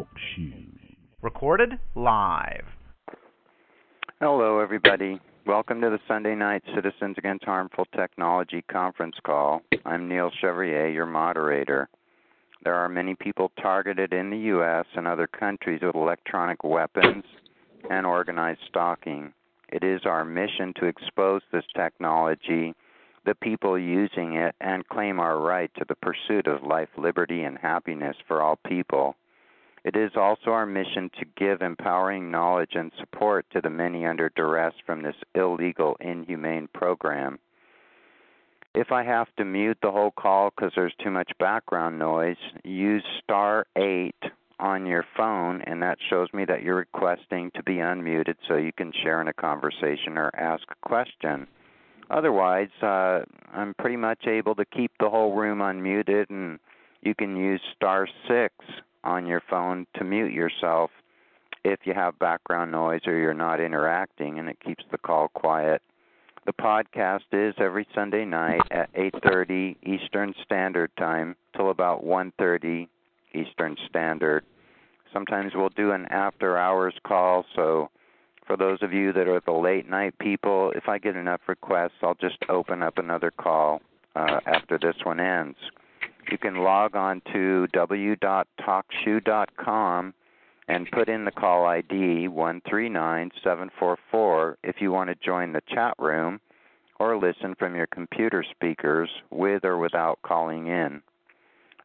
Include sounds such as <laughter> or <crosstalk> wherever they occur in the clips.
Talk Shoe. Recorded live. Hello, everybody. Welcome to the Sunday Night Citizens Against Harmful Technology conference call. I'm Neil Chevrier, your moderator. There are many people targeted in the U.S. and other countries with electronic weapons and organized stalking. It is our mission to expose this technology, the people using it, and claim our right to the pursuit of life, liberty, and happiness for all people. It is also our mission to give empowering knowledge and support to the many under duress from this illegal, inhumane program. If I have to mute the whole call because there's too much background noise, use star 8 on your phone, and that shows me that you're requesting to be unmuted so you can share in a conversation or ask a question. Otherwise, uh, I'm pretty much able to keep the whole room unmuted, and you can use star 6 on your phone to mute yourself if you have background noise or you're not interacting, and it keeps the call quiet. The podcast is every Sunday night at 8:30 Eastern Standard Time till about 1:30 Eastern Standard. Sometimes we'll do an after hours call, so for those of you that are the late night people, if I get enough requests, I'll just open up another call uh, after this one ends. You can log on to w.talkshoe.com and put in the call ID 139744 if you want to join the chat room or listen from your computer speakers with or without calling in.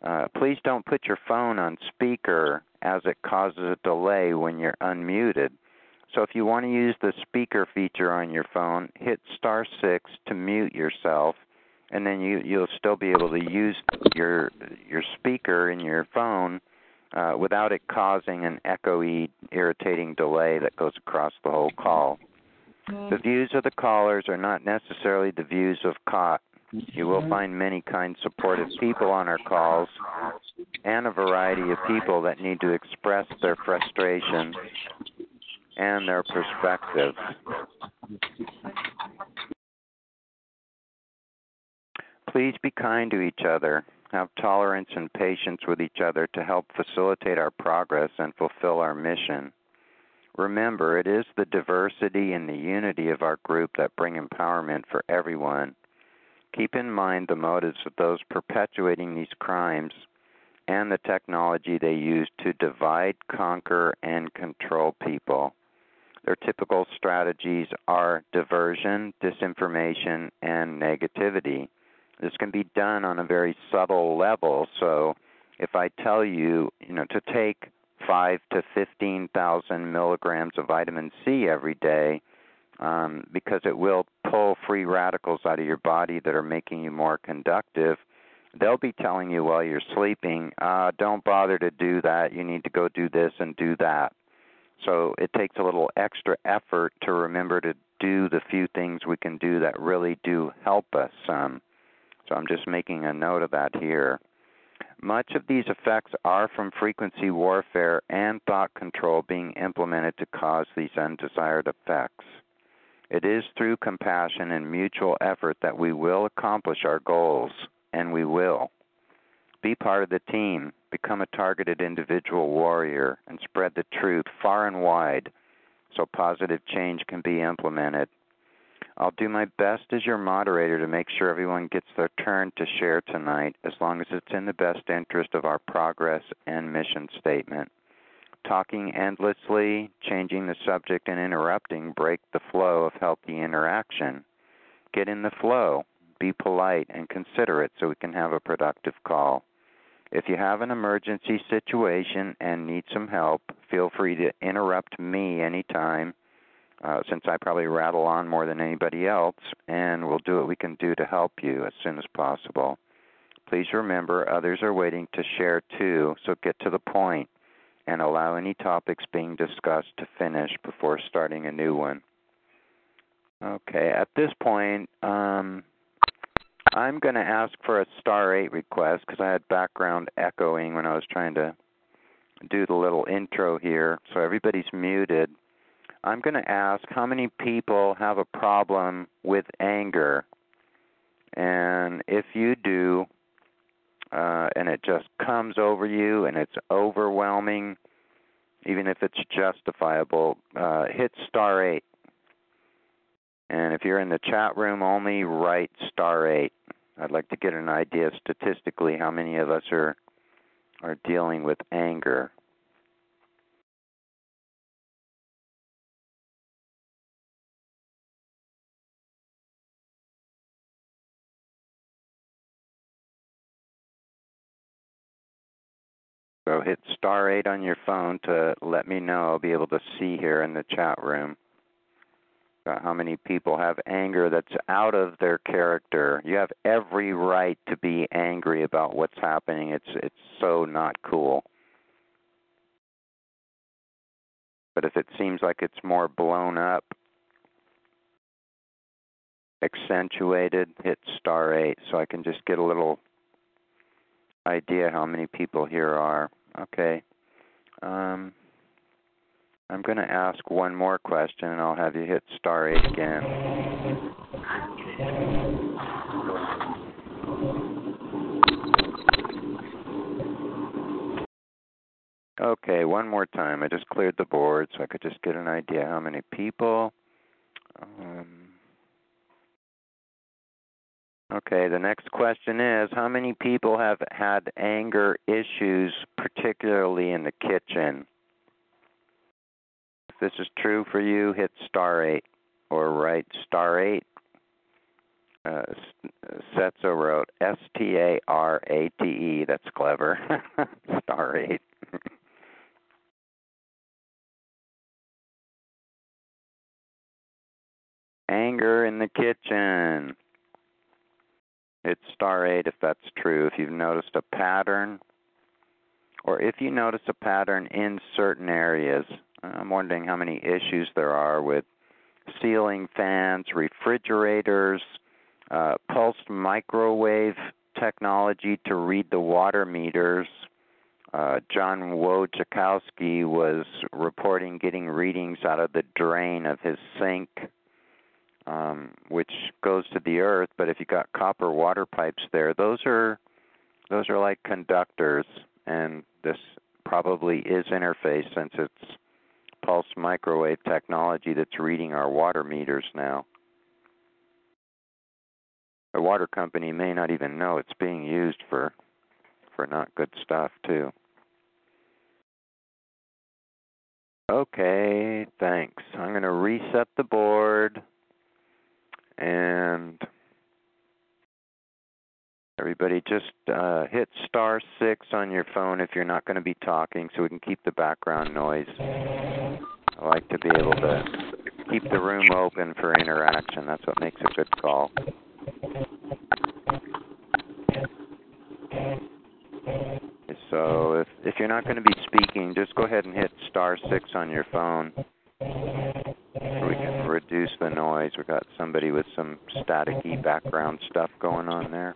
Uh, please don't put your phone on speaker as it causes a delay when you're unmuted. So if you want to use the speaker feature on your phone, hit star 6 to mute yourself and then you you'll still be able to use your your speaker in your phone uh, without it causing an echoey, irritating delay that goes across the whole call. The views of the callers are not necessarily the views of CAHT. You will find many kind, supportive people on our calls and a variety of people that need to express their frustration and their perspective. Please be kind to each other. Have tolerance and patience with each other to help facilitate our progress and fulfill our mission. Remember, it is the diversity and the unity of our group that bring empowerment for everyone. Keep in mind the motives of those perpetuating these crimes and the technology they use to divide, conquer, and control people. Their typical strategies are diversion, disinformation, and negativity. This can be done on a very subtle level. So if I tell you, you know, to take five to fifteen thousand milligrams of vitamin C every day, um, because it will pull free radicals out of your body that are making you more conductive. They'll be telling you while you're sleeping, uh, don't bother to do that. You need to go do this and do that. So it takes a little extra effort to remember to do the few things we can do that really do help us. Um, so I'm just making a note of that here. Much of these effects are from frequency warfare and thought control being implemented to cause these undesired effects. It is through compassion and mutual effort that we will accomplish our goals, and we will. Be part of the team, become a targeted individual warrior, and spread the truth far and wide so positive change can be implemented. I'll do my best as your moderator to make sure everyone gets their turn to share tonight, as long as it's in the best interest of our progress and mission statement. Talking endlessly, changing the subject, and interrupting break the flow of healthy interaction. Get in the flow, be polite and considerate so we can have a productive call. If you have an emergency situation and need some help, feel free to interrupt me anytime uh, since I probably rattle on more than anybody else, and we'll do what we can do to help you as soon as possible. Please remember others are waiting to share too, so get to the point and allow any topics being discussed to finish before starting a new one. Okay, at this point, um, I'm going to ask for a star 8 request because I had background echoing when I was trying to do the little intro here, so everybody's muted. I'm going to ask how many people have a problem with anger. And if you do, uh, and it just comes over you and it's overwhelming, even if it's justifiable, uh, hit star eight. And if you're in the chat room only, write star eight. I'd like to get an idea statistically how many of us are are dealing with anger. So hit star 8 on your phone to let me know. I'll be able to see here in the chat room about how many people have anger that's out of their character. You have every right to be angry about what's happening. It's it's so not cool. But if it seems like it's more blown up, accentuated, hit star 8 so I can just get a little idea how many people here are. Okay. Um, I'm going to ask one more question and I'll have you hit star 8 again. Okay, one more time. I just cleared the board so I could just get an idea how many people. Um, Okay, the next question is How many people have had anger issues, particularly in the kitchen? If this is true for you, hit star 8 or write star 8. Uh, Setzo wrote S T A R A T E. That's clever. <laughs> star 8. <laughs> Anger in the kitchen. It's star 8 if that's true. If you've noticed a pattern, or if you notice a pattern in certain areas, I'm wondering how many issues there are with ceiling fans, refrigerators, uh, pulsed microwave technology to read the water meters. Uh, John Wojciechowski was reporting getting readings out of the drain of his sink um, which goes to the earth. But if you got copper water pipes there, those are those are like conductors, and this probably is interface since it's pulse microwave technology that's reading our water meters now. The water company may not even know it's being used for for not good stuff too. Okay, thanks. I'm going to reset the board and everybody just uh, hit star six on your phone if you're not going to be talking so we can keep the background noise. I like to be able to keep the room open for interaction. That's what makes a good call. So if if you're not going to be speaking, just go ahead and hit star six on your phone reduce the noise. We've got somebody with some staticky background stuff going on there.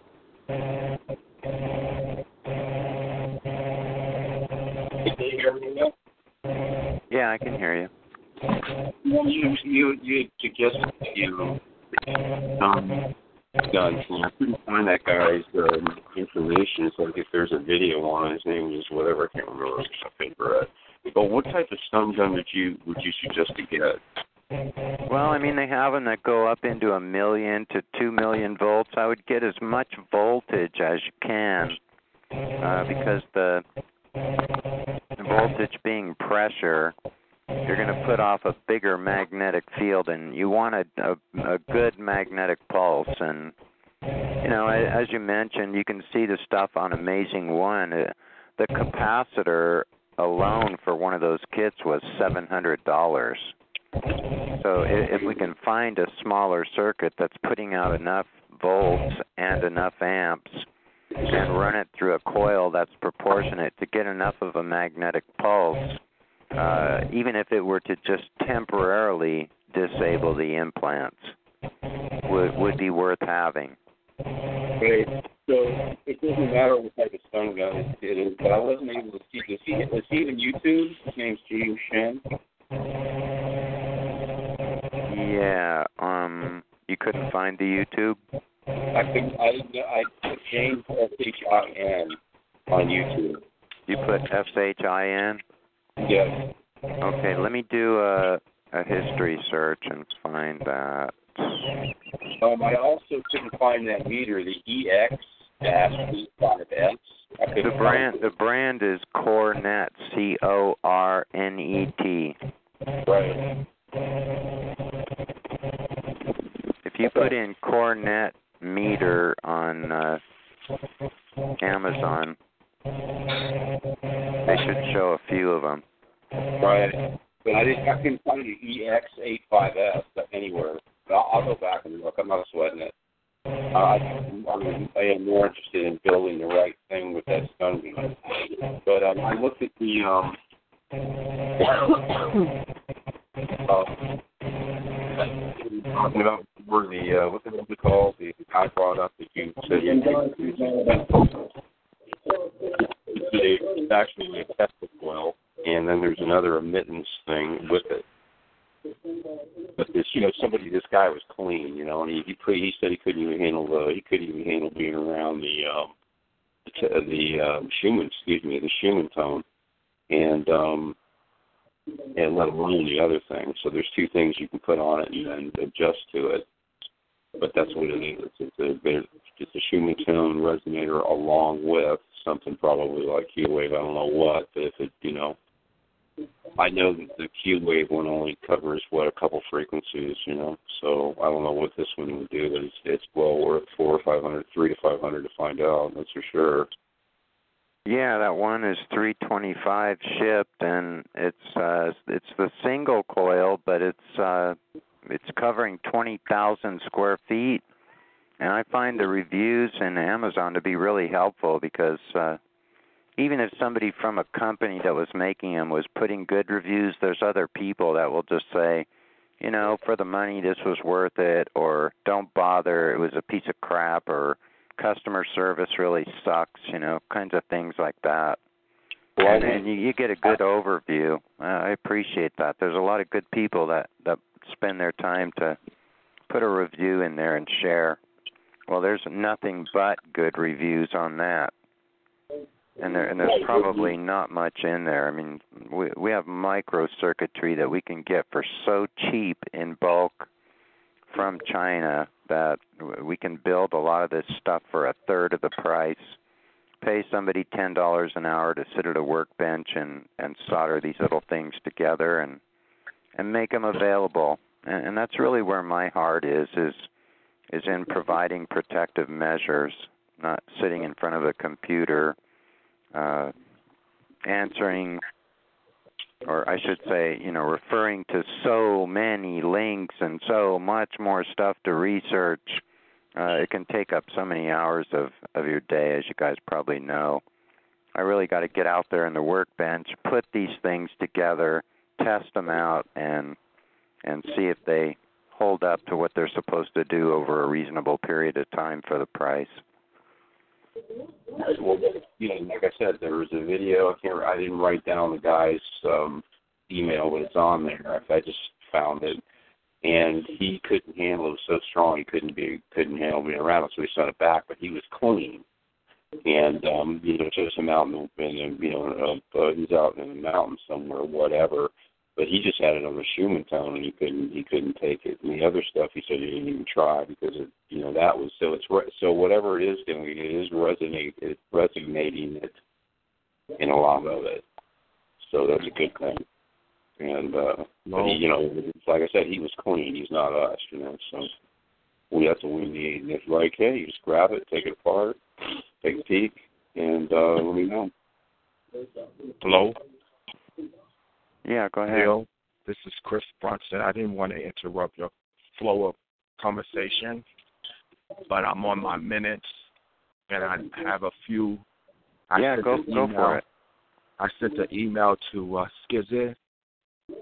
Yeah, I can hear you. You you you suggested you um guys and I couldn't find that guy's um, information. It's like if there's a video on his name is whatever I can't remember. It's a paper. But what type of stun gun would you would you suggest to get? Well, I mean they have them that go up into a million to two million volts. I would get as much voltage as you can, uh, because the, voltage being pressure, you're going to put off a bigger magnetic field, and you want a, a, a good magnetic pulse. And you know, as you mentioned, you can see the stuff on Amazing1. Uh, the capacitor alone for one of those kits was seven hundred dollars. So if we can find a smaller circuit that's putting out enough volts and enough amps and run it through a coil that's proportionate to get enough of a magnetic pulse, uh, even if it were to just temporarily disable the implants, would would be worth having. Great. So it doesn't matter what type of stun gun it is, but I wasn't able to see. Is he, is he on YouTube? His name's Jiu Shen. Yeah. Um. You couldn't find the YouTube. I think I I put James S H I N on YouTube. You put S H I N. Yes. Okay, let me do a a history search and find that. Um, I also couldn't find that meter, the EX E5S. The brand the brand is Cornet, C O R N E T. Right. You put in Cornet meter on uh, Amazon, they should show a few of them. Right. But I didn't. I couldn't find the EX85S anywhere. But I'll, I'll go back and look. I'm not sweating it. Uh, I, I mean, I am more interested in building the right thing with that stun gun. But um, I looked at the um, <coughs> uh, talking about where the uh, what's it what called the brought up that you said you it's actually a Tesla coil, and then there's another emittance thing with it. But this, you know, somebody, this guy was clean, you know, and he he, put, he said he couldn't even handle the he couldn't even handle being around the um the the um, Schumann, excuse me, the Schumann tone, and um and let alone the other thing. So there's two things you can put on it and then adjust to it. But that's what it is. It's a it's a Schumann tone resonator along with something probably like Q wave. I don't know what, but if it you know I know that the Q wave one only covers what a couple frequencies, you know. So I don't know what this one would do, but it's it's well worth four or five hundred, three to five hundred to find out. That's for sure. Yeah, that one is 325 shipped, and it's uh, it's the single coil, but it's uh, it's covering 20,000 square feet, and I find the reviews in Amazon to be really helpful because uh, even if somebody from a company that was making them was putting good reviews, there's other people that will just say, you know, for the money this was worth it, or don't bother, it was a piece of crap, or customer service really sucks, you know, kinds of things like that. Well, and, and you, you get a good overview. Uh, I appreciate that. There's a lot of good people that that spend their time to put a review in there and share. Well, there's nothing but good reviews on that. And there and there's probably not much in there. I mean, we we have micro circuitry that we can get for so cheap in bulk from China that we can build a lot of this stuff for a third of the price. Pay somebody ten dollars an hour to sit at a workbench and and solder these little things together and and make them available. And, and that's really where my heart is is is in providing protective measures, not sitting in front of a computer, uh, answering or I should say, you know, referring to so many links and so much more stuff to research, uh, it can take up so many hours of of your day, as you guys probably know. I really got to get out there in the workbench, put these things together, test them out, and and see if they hold up to what they're supposed to do over a reasonable period of time for the price. Well, you know, like I said, there was a video. I can't. I didn't write down the guy's um, email, but it's on there. I just found it, and he couldn't handle it. it was so strong he couldn't be couldn't handle being around it, so he sent it back. But he was clean, and um, you know, just him out in the, in you know, uh, he's out in the mountains somewhere, whatever. But he just had it on the Schumann tone, and he couldn't he couldn't take it. And the other stuff, he said he didn't even try because it, you know, that was so it's re- so whatever it is doing, it is resonate it's resonating it in a lot of it. So that's a good thing. And uh but he, you know, like I said, he was clean. He's not us, you know. So we that's what we need. And if like, hey, you just grab it, take it apart, take a peek, and uh let me know. Hello, Yeah, go ahead. Bill. This is Chris Brunson. I didn't want to interrupt your flow of conversation, but I'm on my minutes, and I have a few. I yeah, sent go an go email, for it. I sent an email to uh, Skizzy.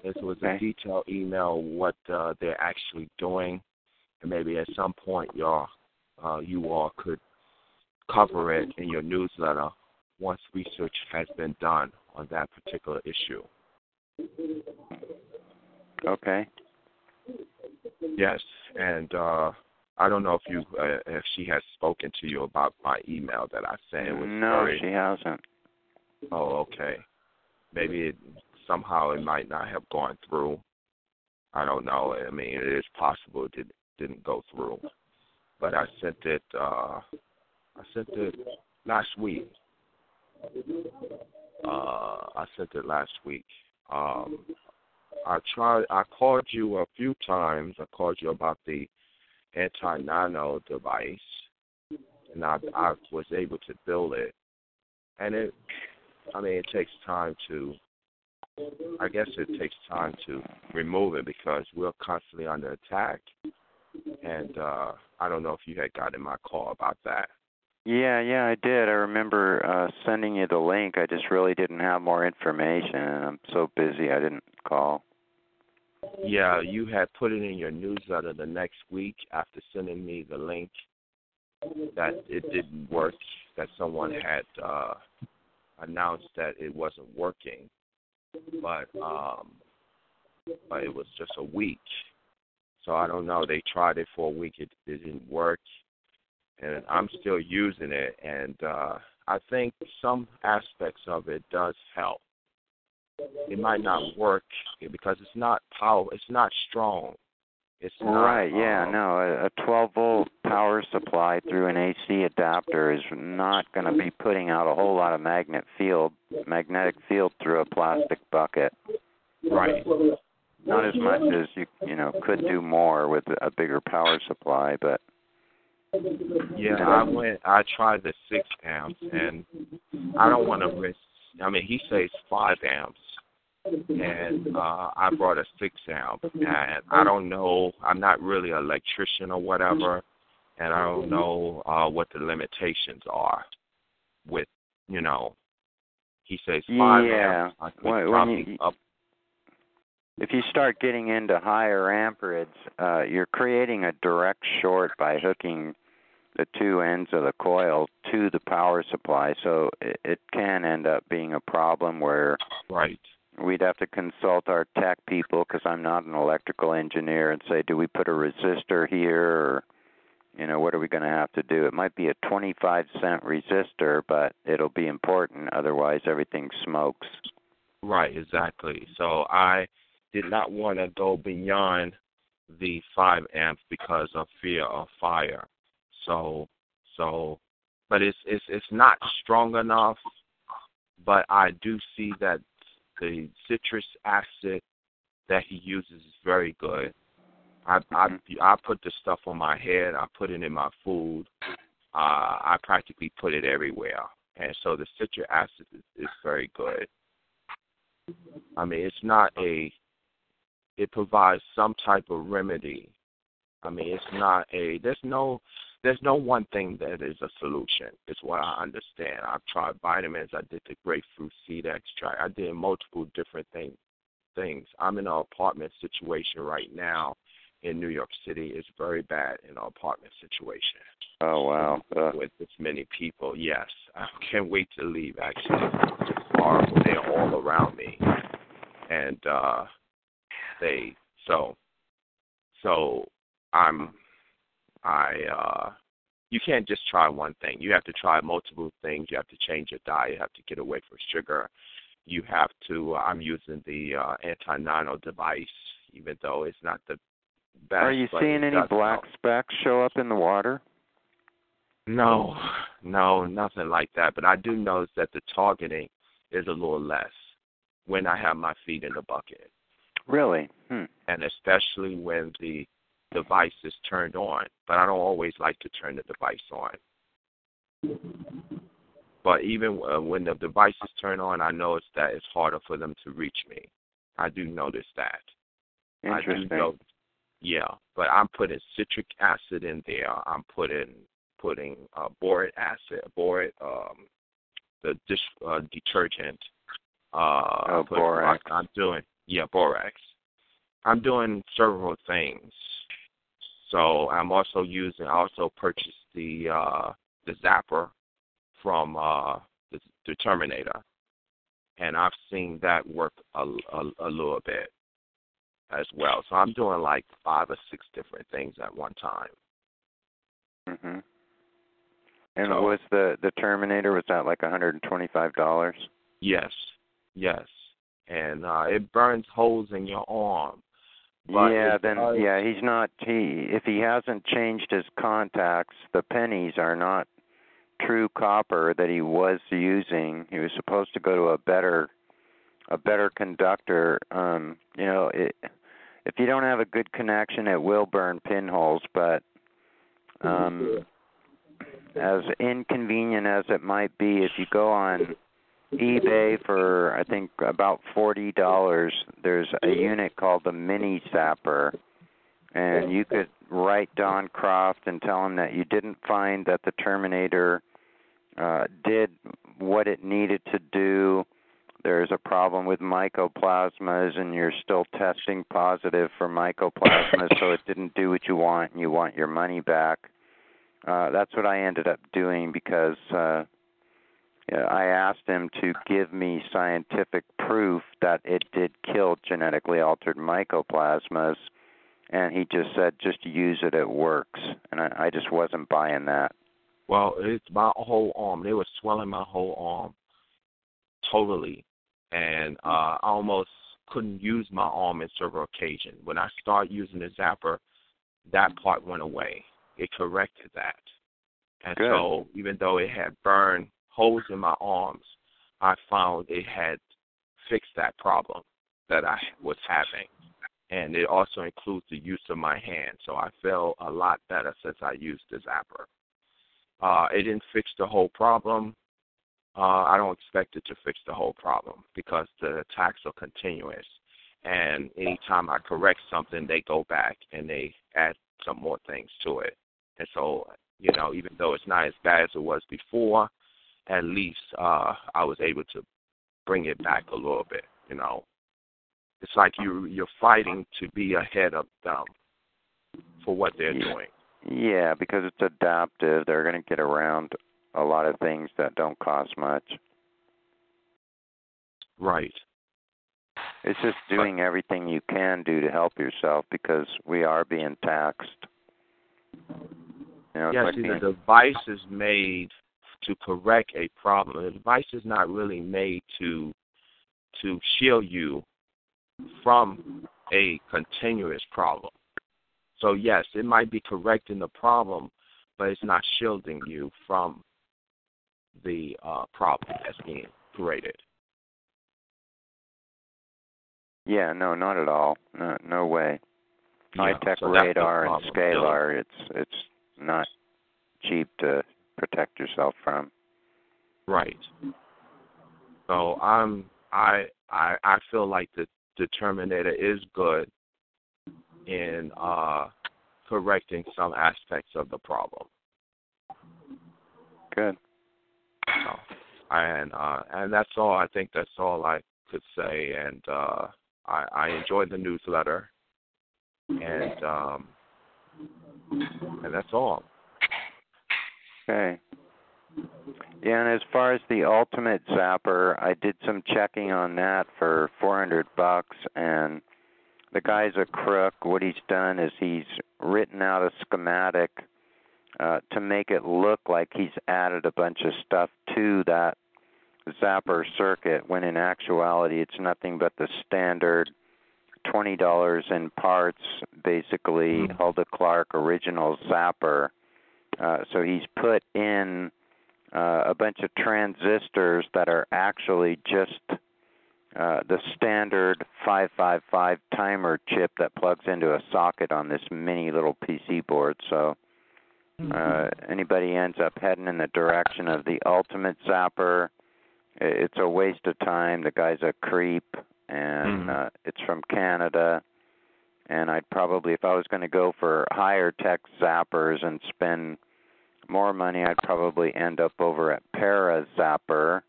This was Okay. a detailed email what uh, they're actually doing, and maybe at some point y'all, uh, you all could cover it in your newsletter once research has been done on that particular issue. Okay. Yes, and uh, I don't know if you uh, if she has spoken to you about my email that I sent. No, she hasn't. Oh, okay. Maybe it, somehow it might not have gone through. I don't know. I mean, it is possible it did, didn't go through, but I sent it. uh I sent it last week. Uh I sent it last week. Um I tried. I called you a few times. I called you about the anti-nano device, and I I was able to build it. And it, I mean, it takes time to. I guess it takes time to remove it because we're constantly under attack. And uh I don't know if you had gotten my call about that. Yeah, yeah, I did. I remember uh sending you the link. I just really didn't have more information, and I'm so busy I didn't call. Yeah, you had put it in your newsletter the next week after sending me the link that it didn't work, that someone had uh announced that it wasn't working. But um but it was just a week. So I don't know. They tried it for a week, it, it didn't work. And I'm still using it and uh I think some aspects of it does help it might not work because it's not power. It's not strong. It's not, right. Yeah. um, no, a, a 12 volt power supply through an AC adapter is not going to be putting out a whole lot of magnet field, magnetic field through a plastic bucket. Right. Not as much as you you know could do more with a bigger power supply, but Yeah, I went. I tried the six amps, and I don't want to risk. I mean, he says five amps, and uh I brought a six amp, and I don't know. I'm not really an electrician or whatever, and I don't know uh what the limitations are with, you know. He says five Yeah. amps. I could When- when probably you- up. If you start getting into higher amperage, uh, you're creating a direct short by hooking the two ends of the coil to the power supply. So it, it can end up being a problem where Right. we'd have to consult our tech people because I'm not an electrical engineer and say, do we put a resistor here or you know what are we going to have to do? It might be a 25 cent resistor, but it'll be important. Otherwise, everything smokes. Right, exactly. So I did not want to go beyond the five amps because of fear of fire. So so but it's it's it's not strong enough but I do see that the citrus acid that he uses is very good. I I I put the stuff on my head, I put it in my food. Uh I practically put it everywhere. And so the citric acid is, is very good. I mean, it's not a. It provides some type of remedy. I mean, it's not a. There's no. There's no one thing that is a solution. It's what I understand. I've tried vitamins. I did the grapefruit seed extract. I did multiple different things. Things. I'm in an apartment situation right now in New York City. It's very bad in an apartment situation Oh wow. Uh, with this many people. Yes, I can't wait to leave. Actually, it's horrible. They're all around me, and uh they so so I'm I uh you can't just try one thing. You have to try multiple things. You have to change your diet. You have to get away from sugar. You have to. I'm using the uh, anti-nano device, even though it's not the best. are you seeing any black help. specks show up in the water? No, no, nothing like that. But I do notice that the targeting is a little less when I have my feet in the bucket, Really? Hmm. and especially when the device is turned on. But I don't always like to turn the device on. But even uh, when the device is turned on, I notice that it's harder for them to reach me. I do notice that. Interesting. I do know. Yeah, but I'm putting citric acid in there. I'm putting putting uh, boric acid, boric, um, the dish uh, detergent. Uh, Oh, borax. I'm doing yeah, borax. I'm doing several things. So I'm also using. I also purchased the uh, the zapper from uh, the, the Terminator, and I've seen that work a, a, a little bit as well. So I'm doing like five or six different things at one time. Mhm. And So- was the the Terminator was that like $125? Yes, yes, and uh, it burns holes in your arm. But yeah, then yeah, he's not. He if he hasn't changed his contacts, the pennies are not true copper that he was using. He was supposed to go to a better, a better conductor. Um, you know, it, if you don't have a good connection, it will burn pinholes. But um, as inconvenient as it might be, if you go on eBay for I think about forty dollars. There's a unit called the Mini Zapper, and you could write Don Croft and tell him that you didn't find that the Terminator uh, did what it needed to do. There's a problem with mycoplasmas, and you're still testing positive for mycoplasmas, so it didn't do what you want, and you want your money back. Uh, that's what I ended up doing because. Uh, I asked him to give me scientific proof that it did kill genetically altered mycoplasmas, and he just said, just use it, it works. And I, I just wasn't buying that. Well, it's my whole arm. They were swelling my whole arm totally, and uh, I almost couldn't use my arm in several occasions. When I started using the zapper, that part went away. It corrected that, and Good. so even though it had burned holes in my arms, I found it had fixed that problem that I was having. And it also includes the use of my hand. So I feel a lot better since I used the zapper. Uh, it didn't fix the whole problem. Uh, I don't expect it to fix the whole problem because the attacks are continuous. And anytime I correct something, they go back and they add some more things to it. And so, you know, even though it's not as bad as it was before, at least uh I was able to bring it back a little bit, you know. It's like you you're fighting to be ahead of them for what they're doing. Yeah, because it's adaptive. They're going to get around a lot of things that don't cost much. Right. It's just doing everything you can do to help yourself because we are being taxed. You know, yeah, like see, being, the device is made to correct a problem. The device is not really made to to shield you from a continuous problem. So yes, it might be correcting the problem, but it's not shielding you from the uh, problem that's being created. yeah, no, not at all. No, no way. High Yeah, tech so radar and scalar. It's it's not cheap to protect yourself from. Right. So I'm I I I feel like the the Terminator is good in uh correcting some aspects of the problem. Good. So, and uh and that's all I think that's all I could say and uh I I enjoyed the newsletter and um and that's all. Okay. Yeah, and as far as the ultimate zapper, I did some checking on that for 400 bucks and the guy's a crook. What he's done is he's written out a schematic uh to make it look like he's added a bunch of stuff to that zapper circuit when in actuality it's nothing but the standard $20 in parts basically Mhm. Hulda Clark original zapper uh, so he's put in uh, a bunch of transistors that are actually just uh, the standard 555 timer chip that plugs into a socket on this mini little PC board. So uh, anybody ends up heading in the direction of the ultimate zapper, it's a waste of time. The guy's a creep, and Mhm. uh, it's from Canada. And I'd probably, if I was going to go for higher tech zappers and spend more money, I'd probably end up over at Para Zapper.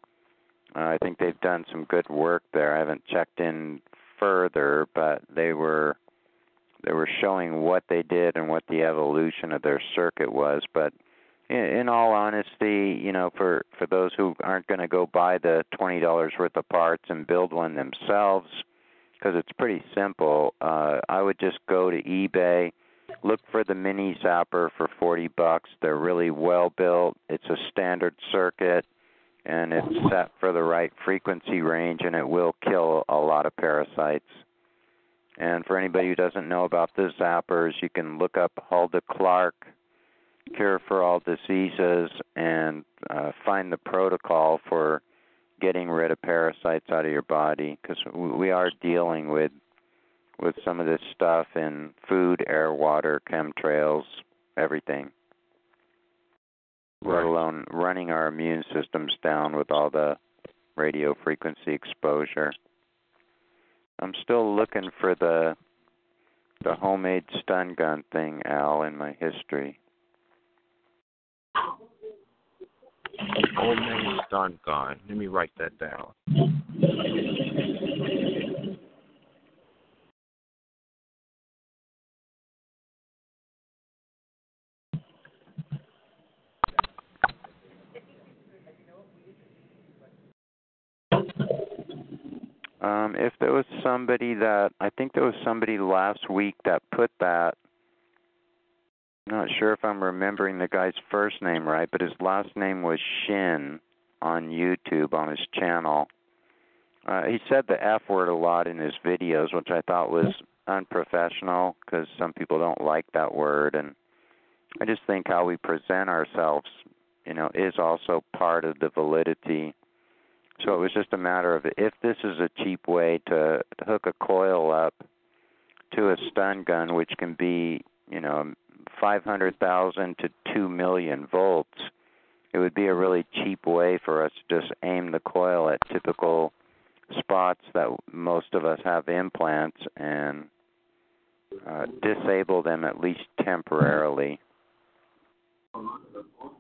Uh, I think they've done some good work there. I haven't checked in further, but they were they were showing what they did and what the evolution of their circuit was. But in, in all honesty, you know, for for those who aren't going to go buy the twenty dollars worth of parts and build one themselves, because it's pretty simple, uh, I would just go to eBay look for the mini zapper for 40 bucks. They're really well built. It's a standard circuit. and it's set for the right frequency range, and it will kill a lot of parasites. And for anybody who doesn't know about the zappers, you can look up Hulda Clark, Cure for All Diseases, and uh, find the protocol for getting rid of parasites out of your body because we are dealing with with some of this stuff in food, air, water, chemtrails, everything. Right. Let alone running our immune systems down with all the radio frequency exposure. I'm still looking for the the homemade stun gun thing, Al, in my history. Homemade stun gun. Let me write that down. Um, if there was somebody that I think there was somebody last week that put that. I'm not sure if I'm remembering the guy's first name right, but his last name was Shin on YouTube on his channel. Uh, he said the F word a lot in his videos, which I thought was unprofessional because some people don't like that word, and I just think how we present ourselves, you know, is also part of the validity so it was just a matter of if this is a cheap way to, to hook a coil up to a stun gun, which can be, you know, 500,000 to 2 million volts, it would be a really cheap way for us to just aim the coil at typical spots that most of us have implants and uh, disable them at least temporarily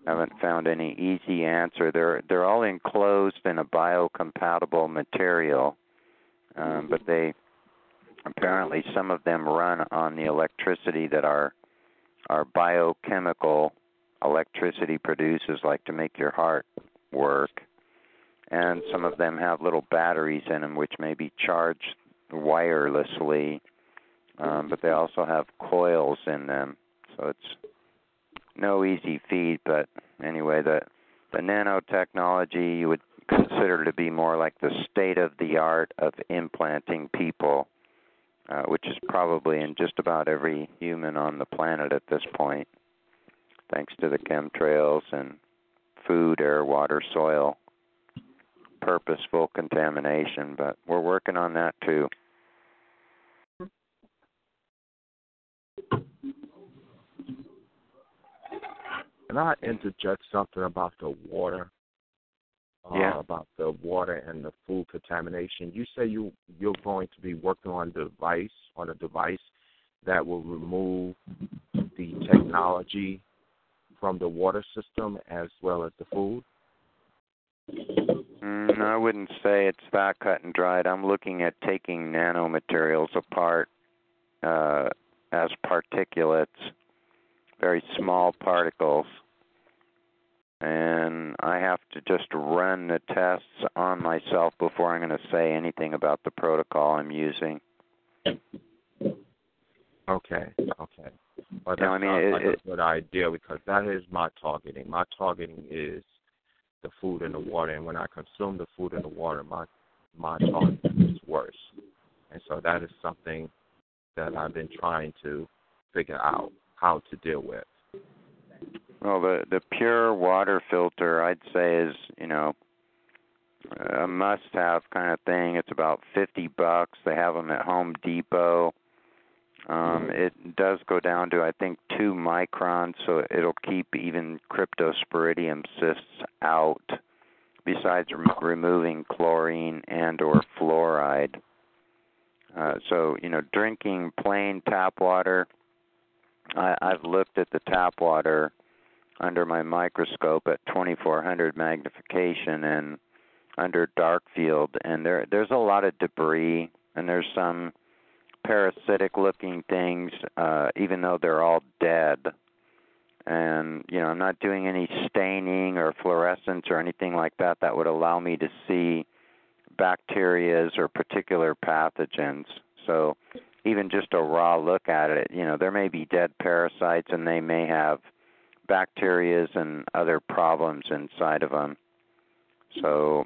haven't found any easy answer. They're they're all enclosed in a biocompatible material, um, but they apparently some of them run on the electricity that our our biochemical electricity produces, like to make your heart work. And some of them have little batteries in them, which may be charged wirelessly, um, but they also have coils in them. So it's no easy feat, but anyway, the the nanotechnology you would consider to be more like the state of the art of implanting people, uh, which is probably in just about every human on the planet at this point, thanks to the chemtrails and food, air, water, soil, purposeful contamination. But we're working on that too. Can I interject something about the water? Uh, yeah. About the water and the food contamination. You say you you're going to be working on a device on a device that will remove the technology from the water system as well as the food. Mm, I wouldn't say it's that cut and dried. I'm looking at taking nanomaterials apart uh, as particulates very small particles. And I have to just run the tests on myself before I'm going to say anything about the protocol I'm using. Okay, okay. Well, that I mean, it, like it, a good idea because that is my targeting. My targeting is the food and the water, and when I consume the food and the water, my my targeting is worse. And so that is something that I've been trying to figure out how to deal with? Well, the the pure water filter, I'd say, is you know a must-have kind of thing. It's about fifty bucks. They have them at Home Depot. Um, it does go down to I think two microns, so it'll keep even cryptosporidium cysts out. Besides rem- removing chlorine and or fluoride. Uh, so you know, drinking plain tap water I, I've looked at the tap water under my microscope at 2400 magnification and under dark field, and there there's a lot of debris, and there's some parasitic looking things, uh, even though they're all dead. And you know, I'm not doing any staining or fluorescence or anything like that that would allow me to see bacterias or particular pathogens. So even just a raw look at it, you know, there may be dead parasites and they may have bacterias and other problems inside of them. So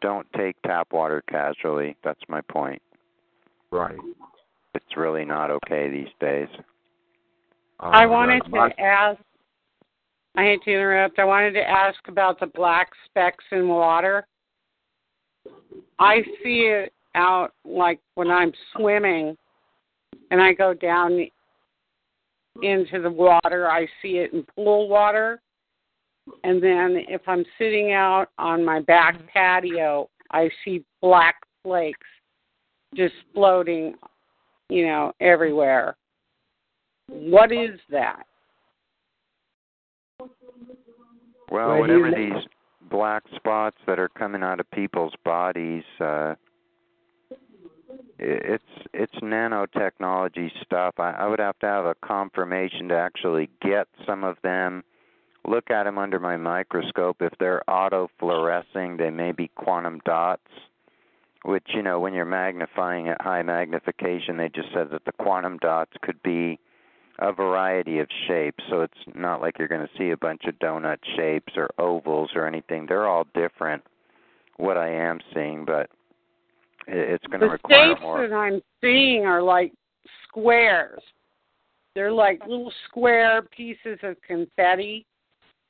don't take tap water casually. That's my point. Right. It's really not okay these days. Uh, I wanted like my- to ask. I hate to interrupt. I wanted to ask about the black specks in water. I see it out like when I'm swimming and I go down into the water, I see it in pool water. And then if I'm sitting out on my back patio, I see black flakes just floating, you know, everywhere. What is that? Well, Where do you whatever these black spots that are coming out of people's bodies, uh, i- it's it's nanotechnology stuff. I, I would have to have a confirmation to actually get some of them. Look at them under my microscope. If they're autofluorescing, they may be quantum dots. Which you know, when you're magnifying at high magnification, they just said that the quantum dots could be a variety of shapes. So it's not like you're going to see a bunch of donut shapes or ovals or anything. They're all different. What I am seeing, but it's going to The require shapes more. that I'm seeing are like squares. They're like little square pieces of confetti.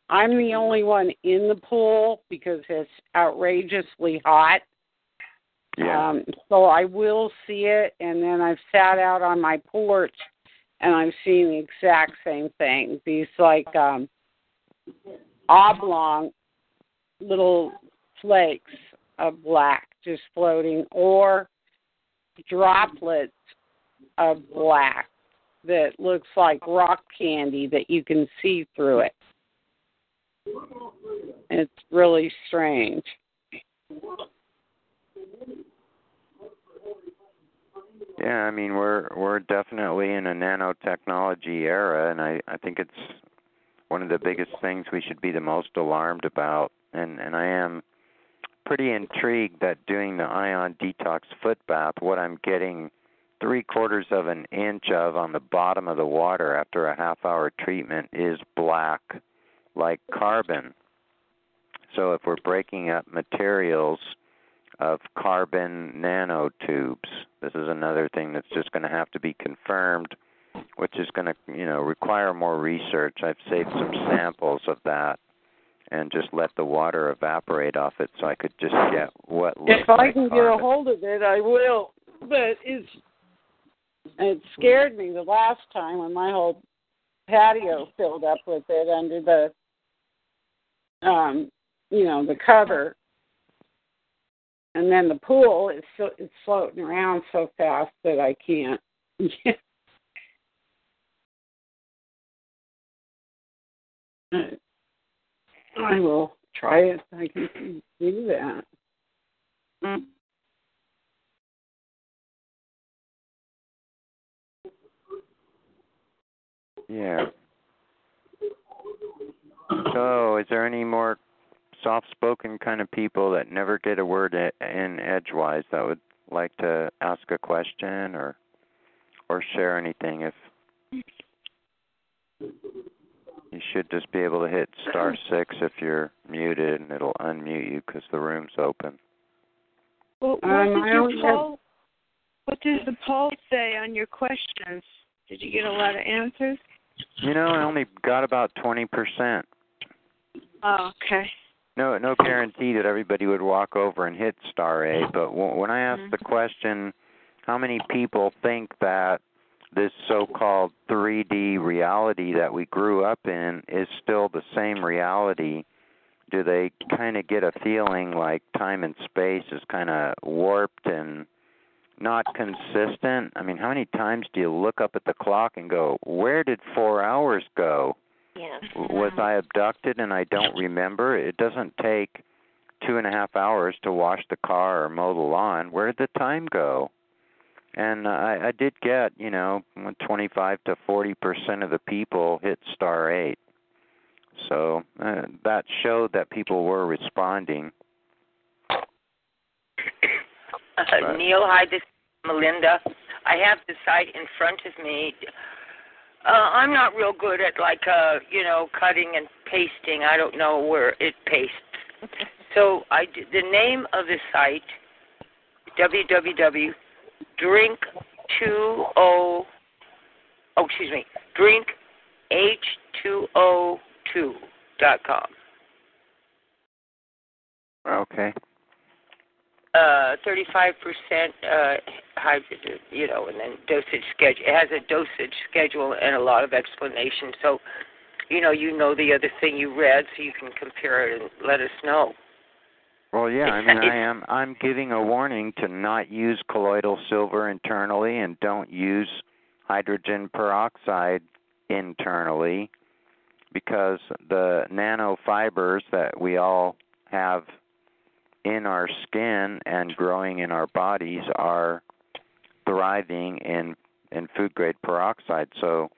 I'm the only one in the pool because it's outrageously hot. Yeah. Um, so I will see it, and then I've sat out on my porch, and I've seen the exact same thing. These like um, oblong little flakes of black just floating, or droplets of black that looks like rock candy that you can see through it. It's really strange. Yeah, I mean we're we're definitely in a nanotechnology era and I I think it's one of the biggest things we should be the most alarmed about and and I am pretty intrigued that doing the ion detox foot bath what I'm getting three quarters of an inch of on the bottom of the water after a half hour treatment is black like carbon. So if we're breaking up materials of carbon nanotubes. This is another thing that's just going to have to be confirmed, which is going to, you know, require more research. I've saved some samples of that and just let the water evaporate off it so I could just get what looks If I like can get a hold of it, I will. But it's it scared me the last time when my whole patio filled up with it under the um you know the cover and then the pool is so it's floating around so fast that I can't <laughs> I will try it. I can do that. Mm. Yeah. So, is there any more soft-spoken kind of people that never get a word in edgewise that would like to ask a question or or share anything? If you should just be able to hit star <clears throat> six if you're muted, and it'll unmute you because the room's open. Well, what Um, did I your only have- What did the poll say on your questions? Did you get a lot of answers? You know, I only got about twenty percent. Oh, okay. No, no guarantee that everybody would walk over and hit star A. But w- when I asked the question, how many people think that this so-called 3D reality that we grew up in is still the same reality? Do they kind of get a feeling like time and space is kind of warped and not consistent? I mean, how many times do you look up at the clock and go, "Where did 4 hours go?" Yeah. was I abducted and I don't remember? It doesn't take two and a half hours to wash the car or mow the lawn. Where did the time go? And uh, I, I did get, you know, 25 to 40 percent of the people hit star eight. So uh, that showed that people were responding. Uh, Right. Neil, hi, this is Melinda. I have the site in front of me. Uh, I'm not real good at like uh, you know, cutting and pasting. I don't know where it pastes. <laughs> So I the name of the site www drink two o oh excuse me drink h two o two dot com. Okay. Uh, 35% uh, hydrogen, you know, and then dosage schedule. It has a dosage schedule and a lot of explanation. So, you know, you know the other thing you read, so you can compare it and let us know. Well, yeah, I mean, I <laughs> am. I'm giving a warning to not use colloidal silver internally, and don't use hydrogen peroxide internally, because the nanofibers that we all have in our skin and growing in our bodies are thriving in in food grade peroxide. So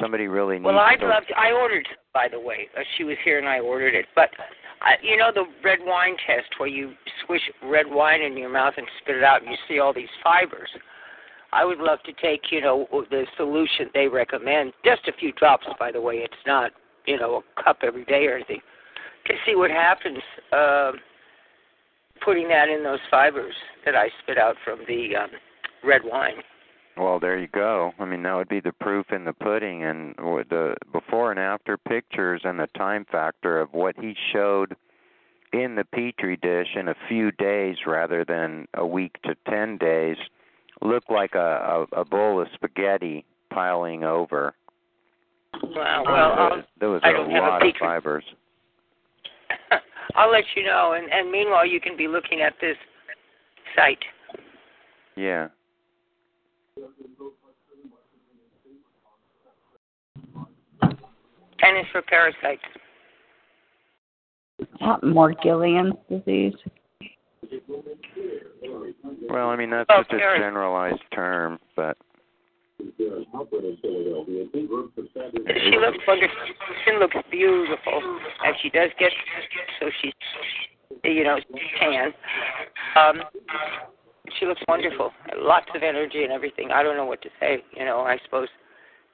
somebody really needs Well, I'd to love to. I ordered, by the way. Uh, she was here and I ordered it. But I, you know the red wine test where you swish red wine in your mouth and spit it out, and you see all these fibers. I would love to take, you know, the solution they recommend, just a few drops, by the way. It's not, you know, a cup every day or anything, to see what happens. Uh, putting that in those fibers that I spit out from the um, red wine. Well, there you go. I mean, that would be the proof in the pudding, and the before and after pictures and the time factor of what he showed in the petri dish in a few days rather than a week to ten days looked like a a, a bowl of spaghetti piling over. Wow. Well, um, there was a don't have a lot of fibers. <laughs> I'll let you know. And, and meanwhile, you can be looking at this site. Yeah. And it's for parasites. Not Morgellons disease. Well, I mean that's Oh, such a parasite. generalized term, but She looks wonderful. Skin looks beautiful, and she does get so she's you know tan. Um, she looks wonderful. Lots of energy and everything. I don't know what to say. You know, I suppose